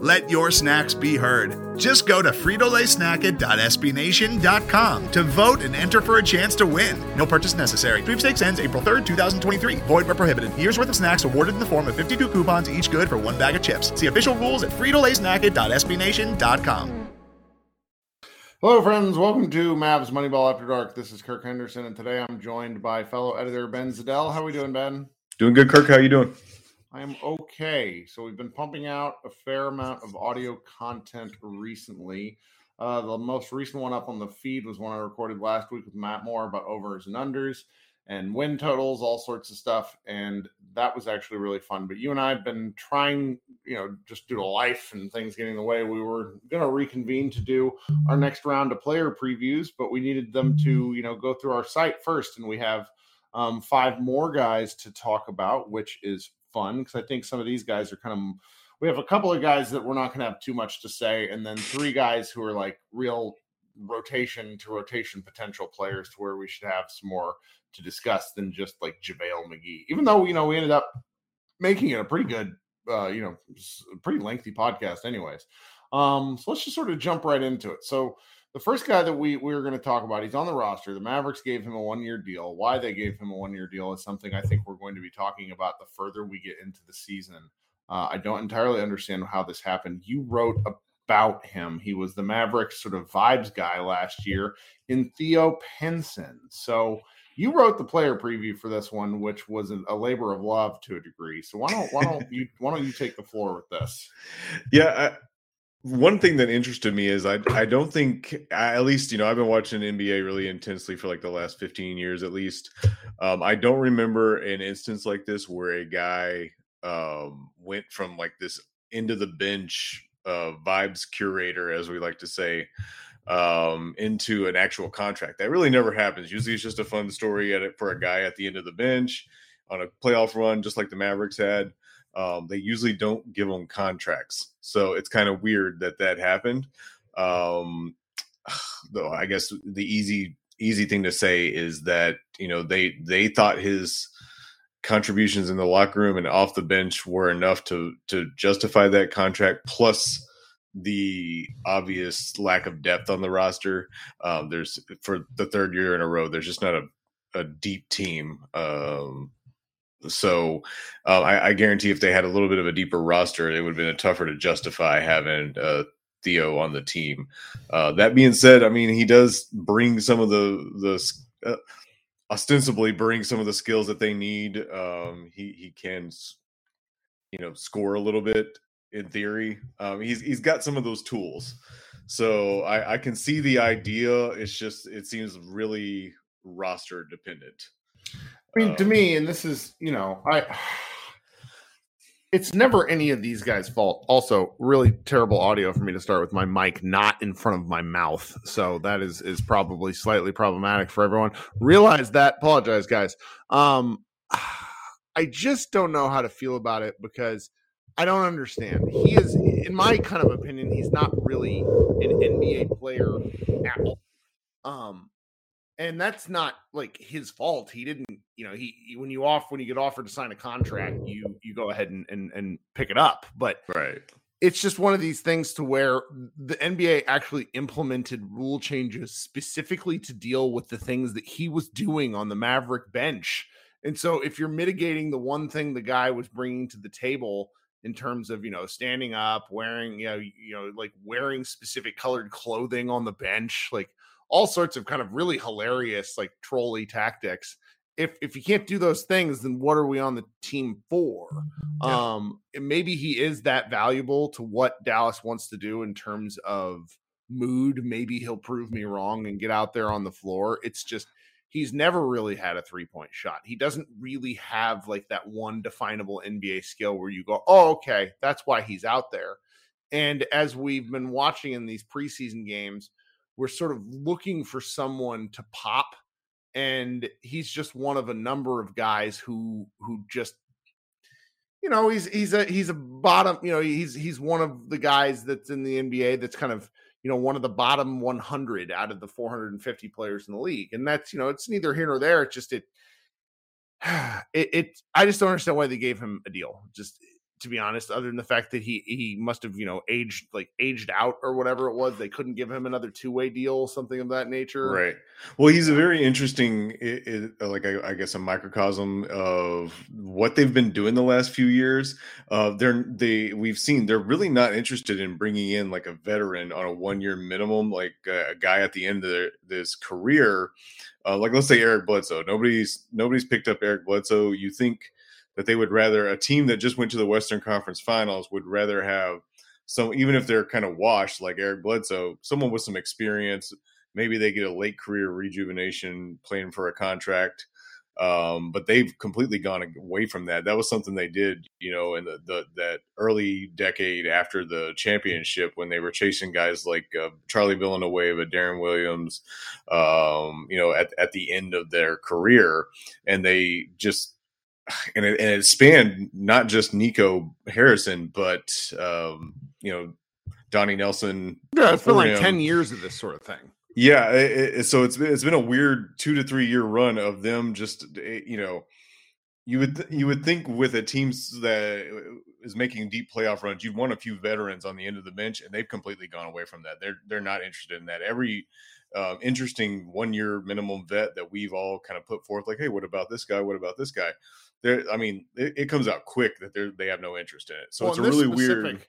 Let your snacks be heard. Just go to fritolaysnacket.sbnation.com to vote and enter for a chance to win. No purchase necessary. Sweepstakes ends April 3rd, 2023. Void where prohibited. Year's worth of snacks awarded in the form of 52 coupons, each good for one bag of chips. See official rules at fritolaysnacket.sbnation.com. Hello, friends. Welcome to Mavs Moneyball After Dark. This is Kirk Henderson, and today I'm joined by fellow editor Ben Zadell. How are we doing, Ben? Doing good, Kirk. How are you doing? I am okay. So we've been pumping out a fair amount of audio content recently. Uh, the most recent one up on the feed was one I recorded last week with Matt Moore about overs and unders and win totals, all sorts of stuff. And that was actually really fun. But you and I have been trying, you know, just due to life and things getting in the way, we were going to reconvene to do our next round of player previews, but we needed them to, you know, go through our site first. And we have um, five more guys to talk about, which is fun because I think some of these guys are kind of. We have a couple of guys that we're not going to have too much to say, and then three guys who are like real rotation to rotation potential players to where we should have some more to discuss than just like JaVale McGee. Even though you know we ended up making it a pretty good, uh, you know, pretty lengthy podcast, anyways. Um, so let's just sort of jump right into it. So the first guy that we, we were going to talk about, he's on the roster. The Mavericks gave him a one year deal. Why they gave him a one year deal is something I think we're going to be talking about the further we get into the season. Uh, I don't entirely understand how this happened. You wrote about him. He was the Mavericks sort of vibes guy last year in Theo Pinson. So you wrote the player preview for this one, which was a labor of love to a degree. So why don't why don't you why don't you take the floor with this? Yeah, one thing that interested me is I I don't think at least you know I've been watching NBA really intensely for like the last 15 years at least. Um, I don't remember an instance like this where a guy um, went from like this into the bench uh, vibes curator, as we like to say, um, into an actual contract. That really never happens. Usually, it's just a fun story at it for a guy at the end of the bench on a playoff run, just like the Mavericks had um, they usually don't give them contracts. So it's kind of weird that that happened. Um, though I guess the easy easy thing to say is that you know they they thought his contributions in the locker room and off the bench were enough to to justify that contract plus the obvious lack of depth on the roster um, there's for the third year in a row there's just not a, a deep team um, so uh, I, I, guarantee if they had a little bit of a deeper roster, it would have been tougher to justify having uh, Theo on the team. Uh, that being said, I mean he does bring some of the the uh, ostensibly bring some of the skills that they need. Um, he he can you know score a little bit in theory. Um, he's he's got some of those tools. So I, I can see the idea. It's just it seems really roster dependent. I mean, to me, and this is, you know, I it's never any of these guys' fault. Also, really terrible audio for me to start with my mic not in front of my mouth. So that is is probably slightly problematic for everyone. Realize that. Apologize, guys. Um I just don't know how to feel about it because I don't understand. He is in my kind of opinion, he's not really an NBA player at all. Um and that's not like his fault. He didn't, you know, he, he, when you off when you get offered to sign a contract, you you go ahead and and, and pick it up. But right, it's just one of these things to where the NBA actually implemented rule changes specifically to deal with the things that he was doing on the Maverick bench. And so if you're mitigating the one thing the guy was bringing to the table in terms of you know standing up wearing you know you know like wearing specific colored clothing on the bench like all sorts of kind of really hilarious like trolley tactics. If if you can't do those things then what are we on the team for? Yeah. um maybe he is that valuable to what dallas wants to do in terms of mood. Maybe he'll prove me wrong and get out there on the floor. It's just he's never really had a three point shot. He doesn't really have like that one definable nba skill where you go oh okay that's why he's out there. And as we've been watching in these preseason games we're sort of looking for someone to pop and he's just one of a number of guys who who just you know he's he's a he's a bottom you know he's he's one of the guys that's in the NBA that's kind of you know one of the bottom 100 out of the 450 players in the league and that's you know it's neither here nor there it's just it it, it I just don't understand why they gave him a deal just to be honest, other than the fact that he he must have you know aged like aged out or whatever it was. They couldn't give him another two way deal, something of that nature. Right. Well, he's a very interesting, it, it, uh, like I, I, guess, a microcosm of what they've been doing the last few years. Uh, they're they we've seen they're really not interested in bringing in like a veteran on a one year minimum, like a, a guy at the end of their, this career. Uh, like let's say Eric Bledsoe. Nobody's nobody's picked up Eric Bledsoe. You think that they would rather a team that just went to the Western Conference Finals would rather have some, even if they're kind of washed like Eric Bledsoe, someone with some experience. Maybe they get a late career rejuvenation playing for a contract. Um, but they've completely gone away from that. That was something they did, you know, in the, the that early decade after the championship when they were chasing guys like uh, Charlie Villanueva, Deron Williams, um, you know, at at the end of their career, and they just and it, and it spanned not just Nico Harrison, but um, you know Donnie Nelson. Yeah, it's been like him. ten years of this sort of thing. Yeah, it, it, so it's been it's been a weird two to three year run of them just eh, you know you would you would think with a team that is making deep playoff runs, you'd want a few veterans on the end of the bench, and they've completely gone away from that. They're they're not interested in that. Every um, interesting one year minimum vet that we've all kind of put forth, like, hey, what about this guy? What about this guy? There, I mean, it, it, comes out quick that they they have no interest in it. So well, it's a really specific, weird.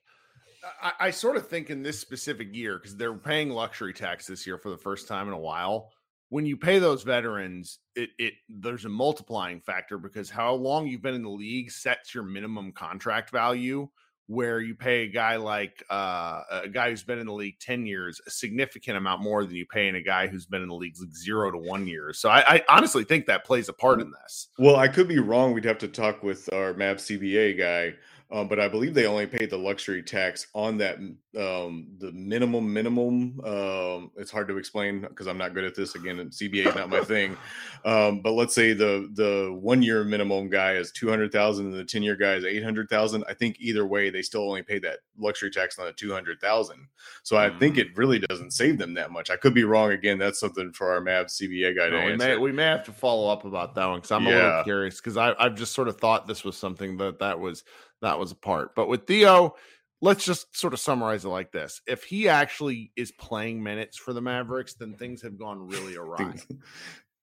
I, I, sort of think in this specific year because they're paying luxury tax this year for the first time in a while. When you pay those veterans, it it there's a multiplying factor because how long you've been in the league sets your minimum contract value where you pay a guy like uh, a guy who's been in the league 10 years a significant amount more than you pay in a guy who's been in the league like zero to one years. So I, I, honestly think that plays a part in this. Well, I could be wrong. We'd have to talk with our MAV CBA guy um, but I believe they only paid the luxury tax on that um, the minimum minimum. Um, it's hard to explain because I'm not good at this. Again, CBA is not my thing. Um, but let's say the the one year minimum guy is two hundred thousand and the ten year guy is eight hundred thousand. I think either way they still only pay that luxury tax on the two hundred thousand. So I mm. think it really doesn't save them that much. I could be wrong. Again, that's something for our MAV CBA guy no, to we answer. May, we may have to follow up about that one because I'm yeah. a little curious because I've just sort of thought this was something that that was that was a part. But with Theo, let's just sort of summarize it like this: if he actually is playing minutes for the Mavericks, then things have gone really awry. things,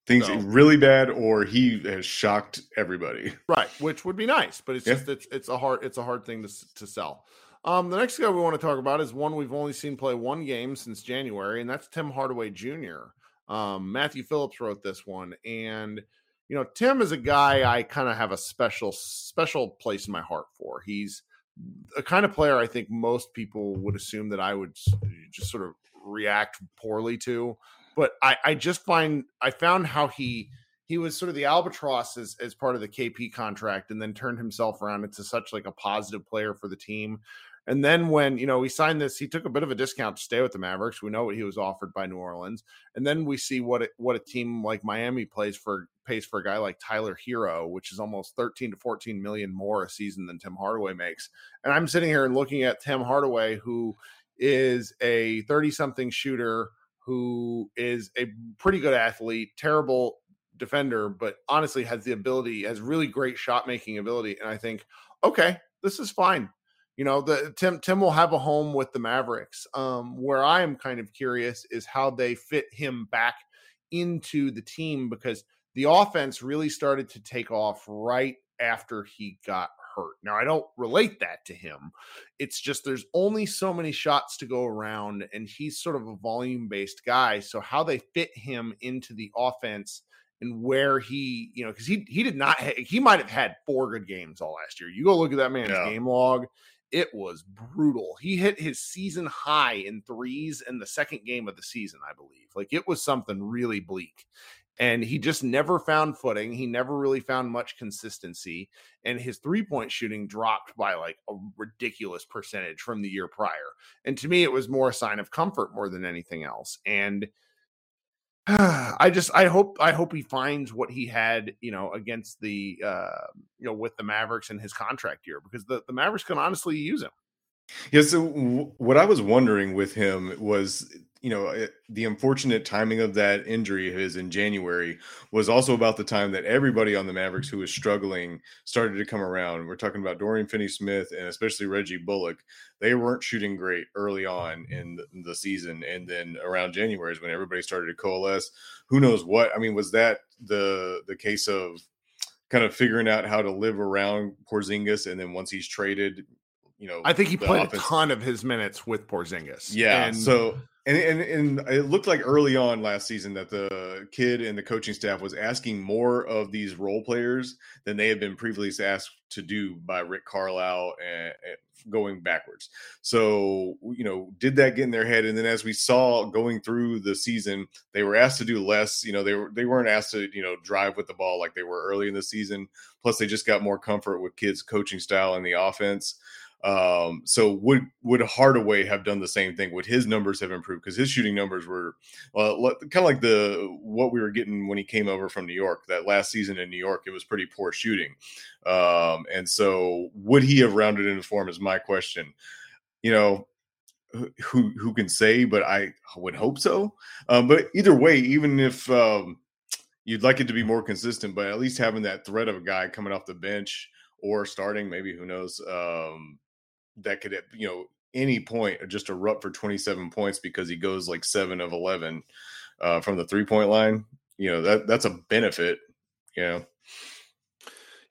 things so, really bad, or he has shocked everybody. Right, which would be nice, but it's yeah. just it's it's a hard it's a hard thing to to sell. Um, the next guy we want to talk about is one we've only seen play one game since January, and that's Tim Hardaway Jr. Um, Matthew Phillips wrote this one, and you know, Tim is a guy I kind of have a special special place in my heart for. He's a kind of player I think most people would assume that I would just sort of react poorly to, but I, I just find I found how he he was sort of the albatross as, as part of the KP contract and then turned himself around into such like a positive player for the team. And then when you know he signed this, he took a bit of a discount to stay with the Mavericks. We know what he was offered by New Orleans, and then we see what it, what a team like Miami plays for pays for a guy like Tyler Herro, which is almost thirteen to fourteen million more a season than Tim Hardaway makes. And I'm sitting here and looking at Tim Hardaway, who is a thirty something shooter, who is a pretty good athlete, terrible defender, but honestly has the ability, has really great shot making ability. And I think, okay, this is fine you know the tim tim will have a home with the mavericks um where i am kind of curious is how they fit him back into the team because the offense really started to take off right after he got hurt now i don't relate that to him it's just there's only so many shots to go around and he's sort of a volume based guy so how they fit him into the offense and where he, you know, because he he did not he might have had four good games all last year. You go look at that man's yeah. game log, it was brutal. He hit his season high in threes in the second game of the season, I believe. Like it was something really bleak. And he just never found footing. He never really found much consistency. And his three point shooting dropped by like a ridiculous percentage from the year prior. And to me, it was more a sign of comfort more than anything else. And I just I hope I hope he finds what he had, you know, against the uh you know with the Mavericks in his contract year because the, the Mavericks can honestly use him. Yeah, so w- what I was wondering with him was you know, it, the unfortunate timing of that injury his in January was also about the time that everybody on the Mavericks who was struggling started to come around. We're talking about Dorian Finney Smith and especially Reggie Bullock. They weren't shooting great early on in the, in the season. And then around January is when everybody started to coalesce. Who knows what? I mean, was that the the case of kind of figuring out how to live around Porzingis and then once he's traded, you know, I think he played offense. a ton of his minutes with Porzingis. Yeah. And so and, and and it looked like early on last season that the Kidd and the coaching staff was asking more of these role players than they had been previously asked to do by Rick Carlisle and, and going backwards. So you know, did that get in their head? And then as we saw going through the season, they were asked to do less. You know, they were they weren't asked to you know drive with the ball like they were early in the season. Plus, they just got more comfort with Kidd's coaching style and the offense. Um, so would would Hardaway have done the same thing? Would his numbers have improved? Because his shooting numbers were well, kind of like the what we were getting when he came over from New York. That last season in New York, it was pretty poor shooting. Um, and so would he have rounded into form? Is my question. You know, who who can say? But I would hope so. Um, but either way, even if um, you'd like it to be more consistent, but at least having that threat of a guy coming off the bench or starting, maybe who knows, um, that could, you know, any point just erupt for 27 points because he goes like seven of 11 uh, from the three point line. You know, that that's a benefit, you know.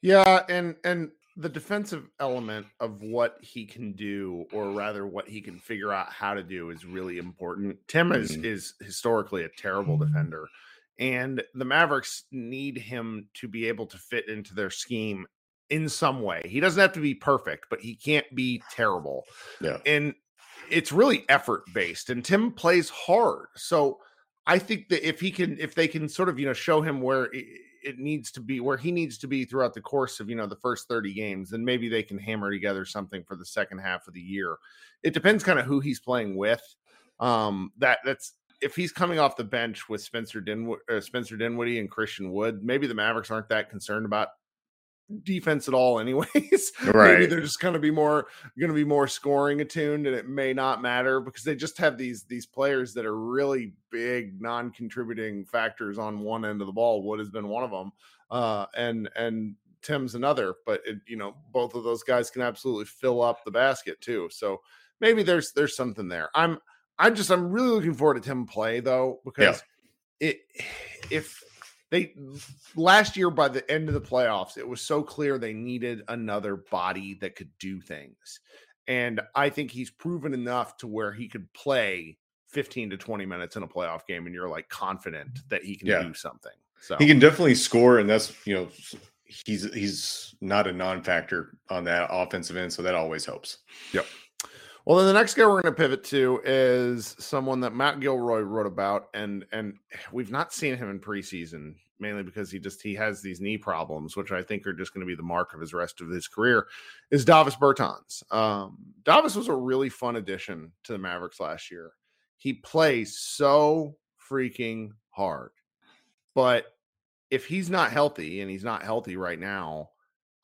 Yeah. And, and, the defensive element of what he can do, or rather what he can figure out how to do, is really important. Tim is mm-hmm. is historically a terrible defender, and the Mavericks need him to be able to fit into their scheme in some way. He doesn't have to be perfect, but he can't be terrible. Yeah. And it's really effort based and Tim plays hard. So I think that if he can if they can sort of, you know, show him where it, it needs to be where he needs to be throughout the course of, you know, the first 30 games, then maybe they can hammer together something for the second half of the year. It depends kind of who he's playing with. Um that that's if he's coming off the bench with Spencer Dinwiddie, uh, Spencer Dinwiddie and Christian Wood, maybe the Mavericks aren't that concerned about defense at all anyways. Right. maybe they're just going to be more going to be more scoring attuned and it may not matter because they just have these these players that are really big non-contributing factors on one end of the ball. Wood has been one of them uh and and tim's another but it, you know both of those guys can absolutely fill up the basket too. So maybe there's there's something there. I'm i'm just i'm really looking forward to tim play though because yeah. it if they last year by the end of the playoffs, it was so clear they needed another body that could do things. And I think he's proven enough to where he could play 15 to 20 minutes in a playoff game and you're like confident that he can yeah. do something. So he can definitely score and that's, you know, he's he's not a non-factor on that offensive end, so that always helps. Yep. Well, then the next guy we're going to pivot to is someone that Matt Gilroy wrote about, and and we've not seen him in preseason mainly because he just he has these knee problems, which I think are just going to be the mark of his rest of his career. Is Davis Bertans? Um, Davis was a really fun addition to the Mavericks last year. He plays so freaking hard, but if he's not healthy, and he's not healthy right now,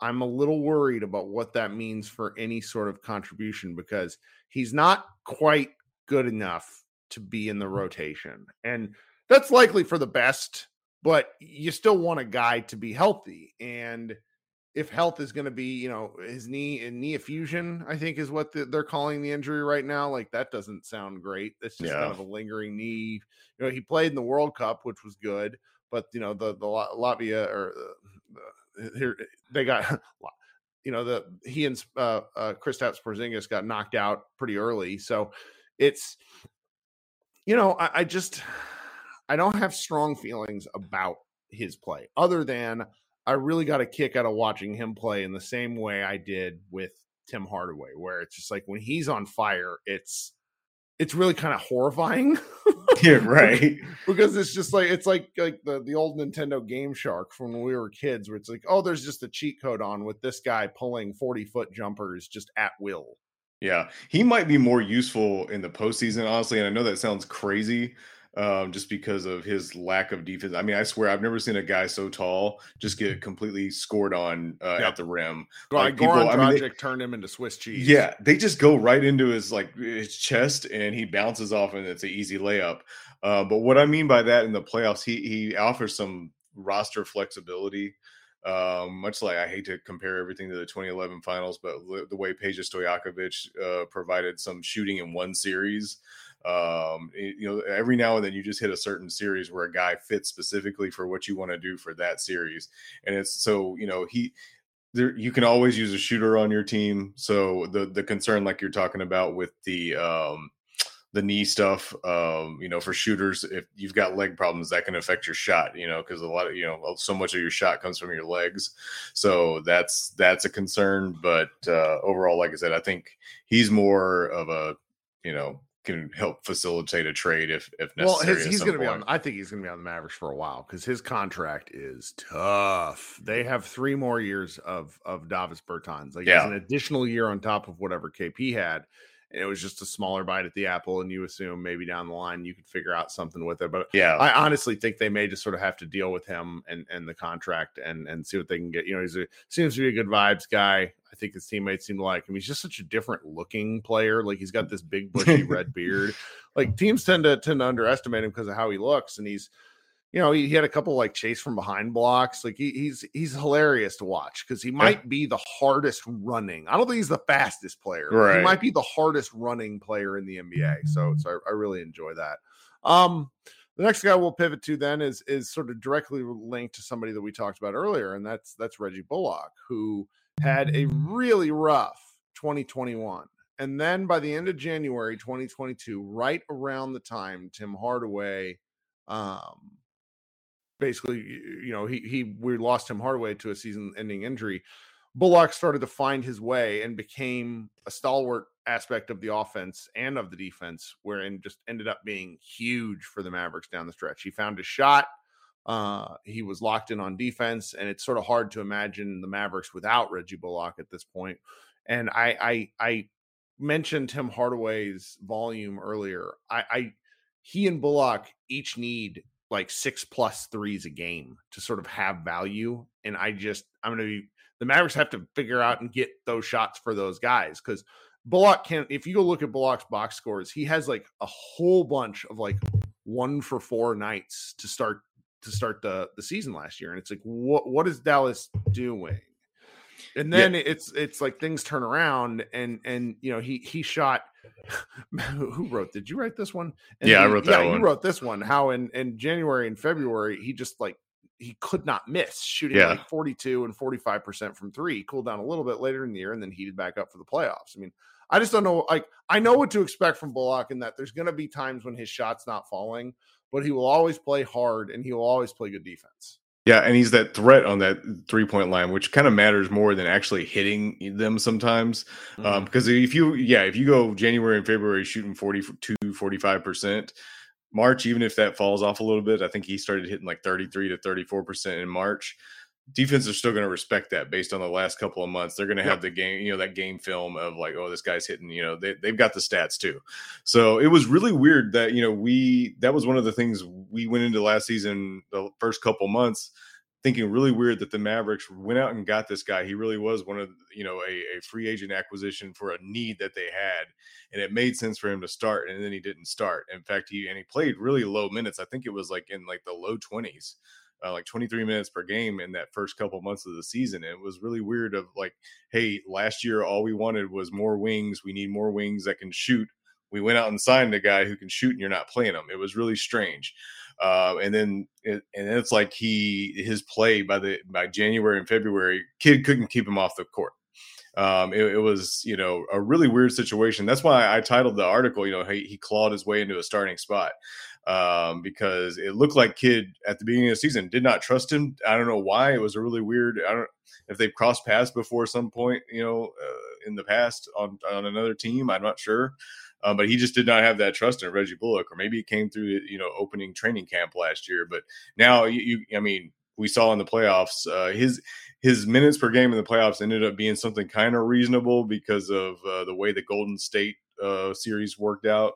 I'm a little worried about what that means for any sort of contribution because he's not quite good enough to be in the rotation. And that's likely for the best, but you still want a guy to be healthy. And if health is going to be, you know, his knee and knee effusion, I think is what the, they're calling the injury right now. Like that doesn't sound great. That's just yeah. kind of a lingering knee. You know, he played in the World Cup, which was good, but you know the the Latvia or uh, here they got you know the he and uh, uh Kristaps Porzingis got knocked out pretty early, so it's you know I, I just I don't have strong feelings about his play other than I really got a kick out of watching him play in the same way I did with Tim Hardaway, where it's just like when he's on fire, it's it's really kind of horrifying. yeah, right. because it's just like it's like like the the old Nintendo Game Shark from when we were kids, where it's like, oh, there's just a cheat code on with this guy pulling 40 foot jumpers just at will. Yeah, he might be more useful in the postseason, honestly. And I know that sounds crazy, um, just because of his lack of defense. I mean, I swear I've never seen a guy so tall just get completely scored on uh, at the rim. Like people, Goran I mean, they, turned him into Swiss cheese. Yeah, they just go right into his like his chest, and he bounces off, and it's an easy layup. Uh, but what I mean by that in the playoffs, he he offers some roster flexibility. Um, much like I hate to compare everything to the 2011 finals, but the way Peja Stojakovic uh, provided some shooting in one series um, you know, every now and then you just hit a certain series where a guy fits specifically for what you want to do for that series. And it's so, you know, he, there, you can always use a shooter on your team. So the, the concern, like you're talking about with the, um, the knee stuff, um, you know, for shooters, if you've got leg problems, that can affect your shot, you know, because a lot of, you know, so much of your shot comes from your legs. So that's, that's a concern. But uh, overall, like I said, I think he's more of a, you know, can help facilitate a trade if if necessary. Well, his, he's going to be on. I think he's going to be on the Mavericks for a while because his contract is tough. They mm-hmm. have three more years of of Davis Bertans. Like, yeah. an additional year on top of whatever KP had it was just a smaller bite at the apple and you assume maybe down the line you could figure out something with it but yeah. I honestly think they may just sort of have to deal with him and and the contract and and see what they can get. You know he's a seems to be a good vibes guy. I think his teammates seem to like him. He's just such a different looking player. Like he's got this big bushy red beard. Like teams tend to tend to underestimate him because of how he looks and he's you know, he, he, had a couple like chase from behind blocks. Like he, he's he's hilarious to watch because he might yeah. be the hardest running. I don't think he's the fastest player. Right. He might be the hardest running player in the NBA. So so I, I really enjoy that. Um, the next guy we'll pivot to then is is sort of directly linked to somebody that we talked about earlier, and that's that's Reggie Bullock, who had a really rough 2021. And then by the end of January 2022, right around the time Tim Hardaway um, basically, you know, he he we lost him Hardaway to a season-ending injury. Bullock started to find his way and became a stalwart aspect of the offense and of the defense, wherein just ended up being huge for the Mavericks down the stretch. He found his shot. Uh, he was locked in on defense, and it's sort of hard to imagine the Mavericks without Reggie Bullock at this point. And I, I, I mentioned Tim Hardaway's volume earlier. I, I, he and Bullock each need like six plus threes a game to sort of have value. And I just, I'm going to be, the Mavericks have to figure out and get those shots for those guys because Bullock can, if you go look at Bullock's box scores, he has like a whole bunch of like one for four nights to start to start the the season last year and it's like what what is Dallas doing and then yeah. it's it's like things turn around and and you know he he shot who wrote did you write this one and yeah he, i wrote that yeah, one you wrote this one how in in january and february he just like he could not miss shooting yeah. like 42 and 45 percent from three he cooled down a little bit later in the year and then heated back up for the playoffs i mean i just don't know like i know what to expect from bullock in that there's going to be times when his shot's not falling but he will always play hard and he will always play good defense Yeah, and he's that threat on that three point line, which kind of matters more than actually hitting them sometimes. Um, mm-hmm. Um, because if you, yeah, if you go January and February shooting 42, 45%, March, even if that falls off a little bit, I think he started hitting like 33 to 34% in March defense are still going to respect that based on the last couple of months. They're going to have the game, you know, that game film of like, oh, this guy's hitting, you know, they, they've got the stats too. So it was really weird that, you know, we, that was one of the things we went into last season, the first couple months, thinking really weird that the Mavericks went out and got this guy. He really was one of, you know, a, a free agent acquisition for a need that they had. And it made sense for him to start. And then he didn't start. In fact, he, and he played really low minutes. I think it was like in like the low 20s uh, like 23 minutes per game in that first couple months of the season. It was really weird of like, hey, last year all we wanted was more wings. We need more wings that can shoot. We went out and signed a guy who can shoot, and you're not playing him. It was really strange. Uh, and then it, and it's like he his play by the by January and February, Kidd couldn't keep him off the court. Um, it, it, was you know a really weird situation. That's why I titled the article. You know, he, he clawed his way into a starting spot um, because it looked like Kidd at the beginning of the season did not trust him. I don't know why. It was a really weird. I don't if they've crossed paths before some point, you know, uh, in the past on on another team. I'm not sure. Um, but he just did not have that trust in Reggie Bullock, or maybe it came through, you know, opening training camp last year. But now, you, you I mean, we saw in the playoffs, uh, his his minutes per game in the playoffs ended up being something kind of reasonable because of uh, the way the Golden State uh, series worked out.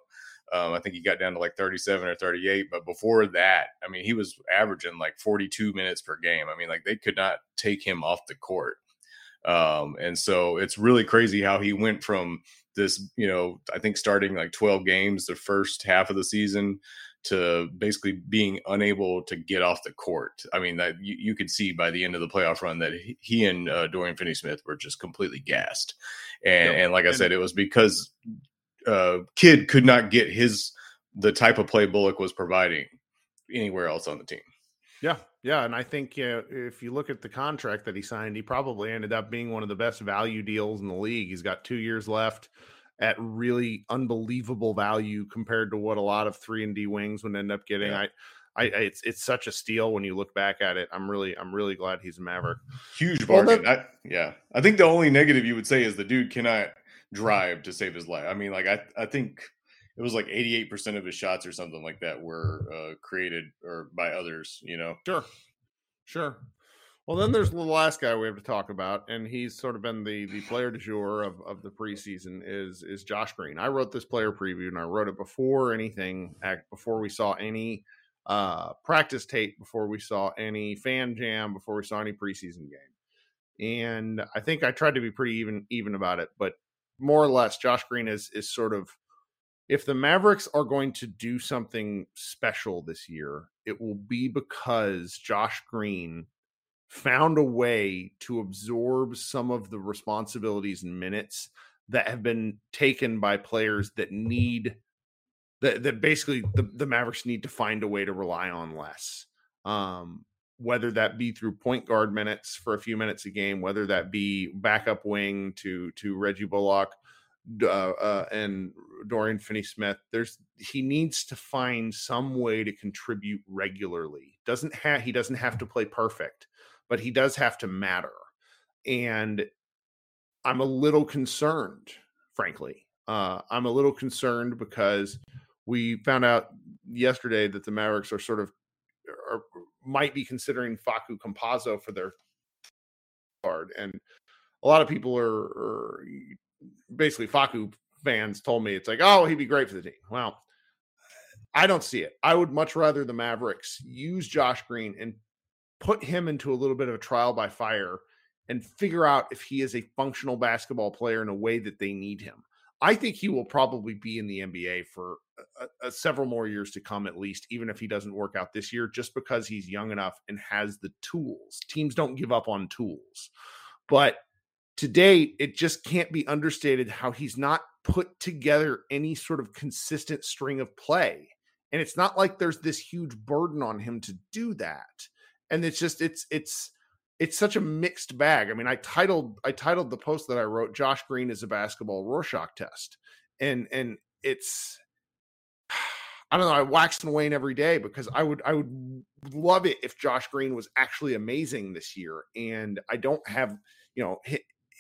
Um, I think he got down to like 37 or 38. But before that, I mean, he was averaging like 42 minutes per game. I mean, like they could not take him off the court. Um, and so it's really crazy how he went from this, you know, I think starting like 12 games the first half of the season to basically being unable to get off the court. I mean, that you, you could see by the end of the playoff run that he, and uh, Dorian Finney Smith were just completely gassed. And, yep. and like I said, it was because uh, Kidd could not get his the type of play Bullock was providing anywhere else on the team. Yeah, yeah, and I think uh, if you look at the contract that he signed, he probably ended up being one of the best value deals in the league. He's got two years left at really unbelievable value compared to what a lot of three and D wings would end up getting. Yeah. I, I, it's it's such a steal when you look back at it. I'm really I'm really glad he's a Maverick. Huge bargain. Well, that, I, yeah, I think the only negative you would say is the dude cannot drive to save his life. I mean, like I I think it was like 88% of his shots or something like that were uh, created or by others, you know. Sure. Sure. Well, then there's the last guy we have to talk about, and he's sort of been the the player de jour of, of the preseason is is Josh Green. I wrote this player preview, and I wrote it before anything, before we saw any uh, practice tape, before we saw any fan jam, before we saw any preseason game. And I think I tried to be pretty even even about it, but more or less, Josh Green is is sort of if the Mavericks are going to do something special this year, it will be because Josh Green found a way to absorb some of the responsibilities and minutes that have been taken by players that need that, that basically the, the Mavericks need to find a way to rely on less. Um, whether that be through point guard minutes for a few minutes a game, whether that be backup wing to to Reggie Bullock uh, uh, and Dorian Finney-Smith. There's he needs to find some way to contribute regularly. Doesn't have he doesn't have to play perfect, but he does have to matter. And I'm a little concerned, frankly. Uh, I'm a little concerned because we found out yesterday that the Mavericks are sort of are might be considering Facu Campazzo for their card. And a lot of people are, are basically Facu fans told me it's like, oh, he'd be great for the team. Well, I don't see it. I would much rather the Mavericks use Josh Green and put him into a little bit of a trial by fire and figure out if he is a functional basketball player in a way that they need him. I think he will probably be in the NBA for a, a several more years to come, at least, even if he doesn't work out this year, just because he's young enough and has the tools. Teams don't give up on tools. But to date, it just can't be understated how he's not put together any sort of consistent string of play. And it's not like there's this huge burden on him to do that. And it's just, it's, it's, it's such a mixed bag. I mean, I titled I titled the post that I wrote Josh Green is a basketball Rorschach test. And and it's I don't know. I wax and wane every day because I would I would love it if Josh Green was actually amazing this year, and I don't have you know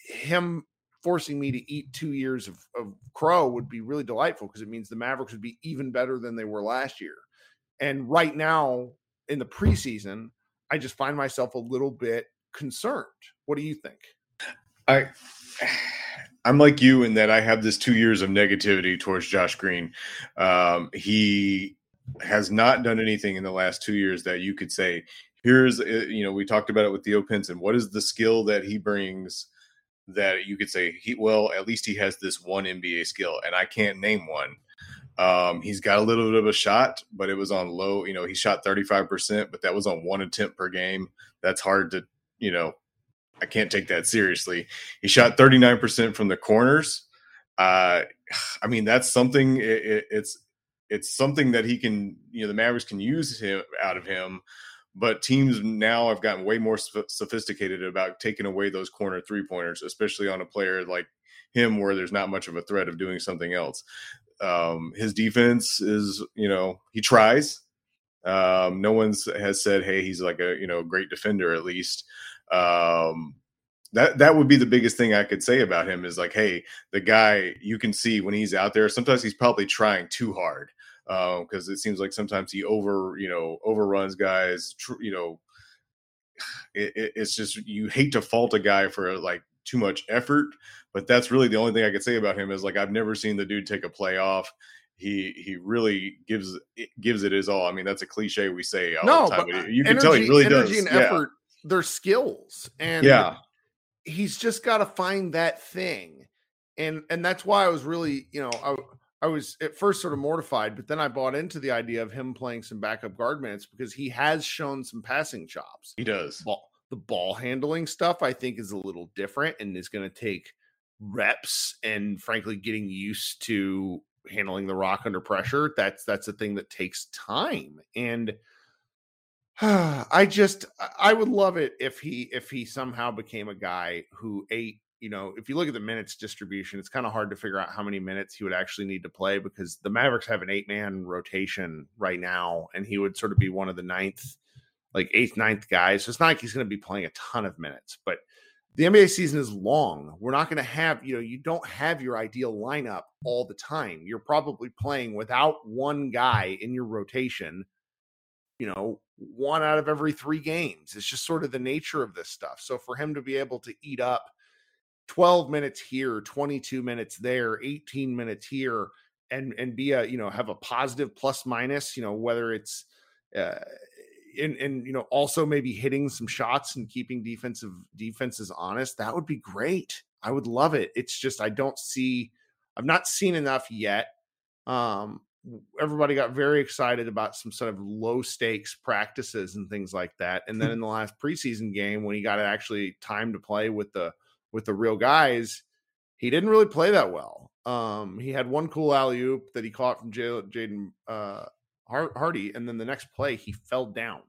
him forcing me to eat two years of, of crow would be really delightful because it means the Mavericks would be even better than they were last year. And right now in the preseason, I just find myself a little bit concerned. What do you think? I I'm like you in that I have this two years of negativity towards Josh Green. Um, he has not done anything in the last two years that you could say, here's, uh, you know, we talked about it with Theo Pinson. What is the skill that he brings that you could say, he, well, at least he has this one NBA skill, and I can't name one. Um, he's got a little bit of a shot, but it was on low. You know, he shot 35%, but that was on one attempt per game. That's hard to, you know, I can't take that seriously. He shot 39% from the corners. Uh, I mean, that's something. It, it, it's it's something that he can. You know, the Mavericks can use him out of him. But teams now have gotten way more sophisticated about taking away those corner three pointers, especially on a player like him, where there's not much of a threat of doing something else. Um, his defense is, you know, he tries. Um, no one's has said, "Hey, he's like a you know great defender." At least, um, that that would be the biggest thing I could say about him is like, hey, the guy you can see when he's out there. Sometimes he's probably trying too hard because um, it seems like sometimes he over you know overruns guys. Tr- you know, it, it, it's just you hate to fault a guy for like too much effort, but that's really the only thing I could say about him is like I've never seen the dude take a play off he he really gives gives it his all. I mean, that's a cliche we say all no, the time. But uh, you can energy, tell he really energy does. And yeah. effort their skills and yeah he's just got to find that thing and and that's why i was really you know i i was at first sort of mortified but then i bought into the idea of him playing some backup guard minutes because he has shown some passing chops he does ball, the ball handling stuff i think is a little different and is going to take reps and frankly getting used to handling the rock under pressure that's that's a thing that takes time and I just I would love it if he if he somehow became a guy who ate you know, if you look at the minutes distribution, it's kind of hard to figure out how many minutes he would actually need to play because the Mavericks have an eight man rotation right now, and he would sort of be one of the ninth, like eighth, ninth guys. So it's not like he's going to be playing a ton of minutes, but the NBA season is long. We're not going to have, you know, you don't have your ideal lineup all the time. You're probably playing without one guy in your rotation you know, one out of every three games. It's just sort of the nature of this stuff. So for him to be able to eat up 12 minutes here, 22 minutes there, 18 minutes here, and and be a you know have a positive plus minus, you know whether it's uh, and and you know also maybe hitting some shots and keeping defensive defenses honest, that would be great. I would love it. It's just I don't see, I've not seen enough yet. Um, everybody got very excited about some sort of low stakes practices and things like that. And then in the last preseason game, when he got actually time to play with the with the real guys, he didn't really play that well. Um, he had one cool alley oop that he caught from Jaden uh, Hardy, and then the next play he fell down.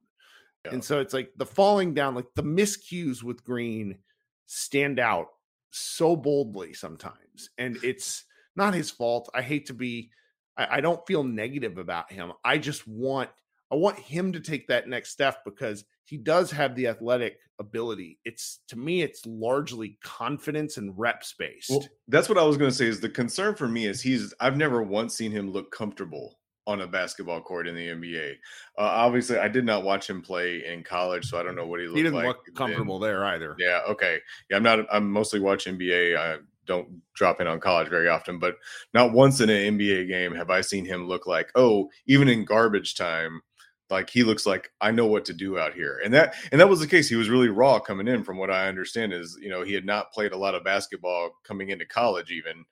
Yeah. And so it's like the falling down, like the miscues with Green stand out so boldly sometimes, and it's not his fault. I hate to be I, I don't feel negative about him. I just want I want him to take that next step because he does have the athletic ability. It's to me, it's largely confidence and reps based. Well, that's what I was going to say. Is the concern for me is he's I've never once seen him look comfortable on a basketball court in the NBA. Uh, obviously, I did not watch him play in college, so I don't know what he looked like. He didn't like look comfortable then. there either. Yeah. Okay. Yeah. I'm not. I'm mostly watching NBA. I don't drop in on college very often, but not once in an NBA game have I seen him look like, oh, even in garbage time, like he looks like I know what to do out here. And that and that was the case. He was really raw coming in from what I understand is, you know, he had not played a lot of basketball coming into college even.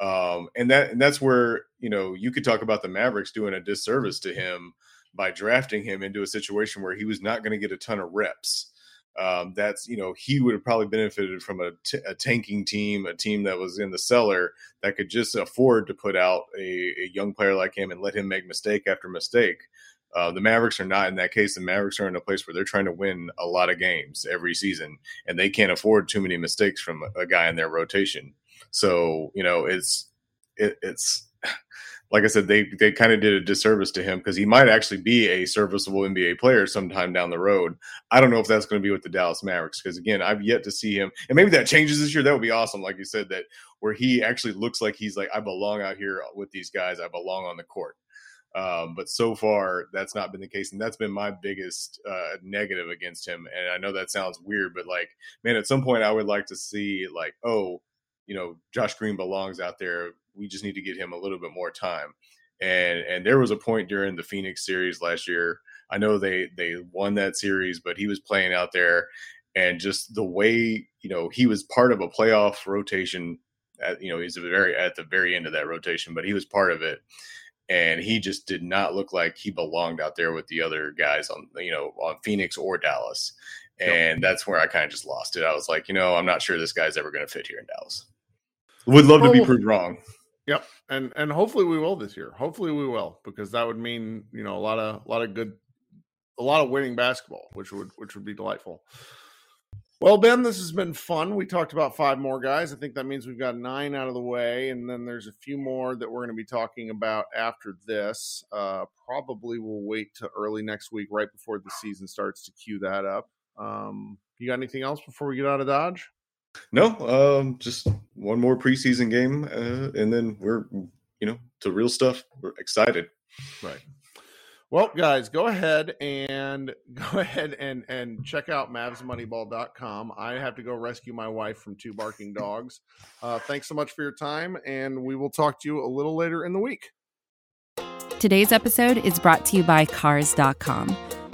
Um, and that and that's where, you know, you could talk about the Mavericks doing a disservice to him by drafting him into a situation where he was not going to get a ton of reps um, that's you know he would have probably benefited from a, t- a tanking team, a team that was in the cellar that could just afford to put out a, a young player like him and let him make mistake after mistake. Uh, the Mavericks are not in that case. The Mavericks are in a place where they're trying to win a lot of games every season, and they can't afford too many mistakes from a, a guy in their rotation. So you know, it's it, it's like I said, they they kind of did a disservice to him because he might actually be a serviceable NBA player sometime down the road. I don't know if that's going to be with the Dallas Mavericks because again, I've yet to see him, and maybe that changes this year. That would be awesome, like you said, that where he actually looks like he's like I belong out here with these guys. I belong on the court. Um, but so far, that's not been the case, and that's been my biggest uh, negative against him. And I know that sounds weird, but like, man, at some point, I would like to see like, oh, you know, Josh Green belongs out there. We just need to get him a little bit more time. And and there was a point during the Phoenix series last year. I know they they won that series, but he was playing out there, and just the way you know he was part of a playoff rotation. At, you know, he's very at the very end of that rotation, but he was part of it and he just did not look like he belonged out there with the other guys on you know on Phoenix or Dallas. And that's where I kind of just lost it. I was like, you know, I'm not sure this guy's ever going to fit here in Dallas. Would love to be proved wrong. Yep, and and hopefully we will this year. Hopefully we will because that would mean you know a lot of a lot of good, a lot of winning basketball, which would which would be delightful. Well, Ben, this has been fun. We talked about five more guys. I think that means we've got nine out of the way, and then there's a few more that we're going to be talking about after this. Uh, probably we'll wait to early next week, right before the season starts, to cue that up. Um, you got anything else before we get out of Dodge? No, um, just one more preseason game, uh, and then we're you know to real stuff. We're excited. Right. Well, guys, go ahead and go ahead and and check out mavsmoneyball.com. I have to go rescue my wife from two barking dogs. Uh, thanks so much for your time, and we will talk to you a little later in the week. Today's episode is brought to you by Cars.com.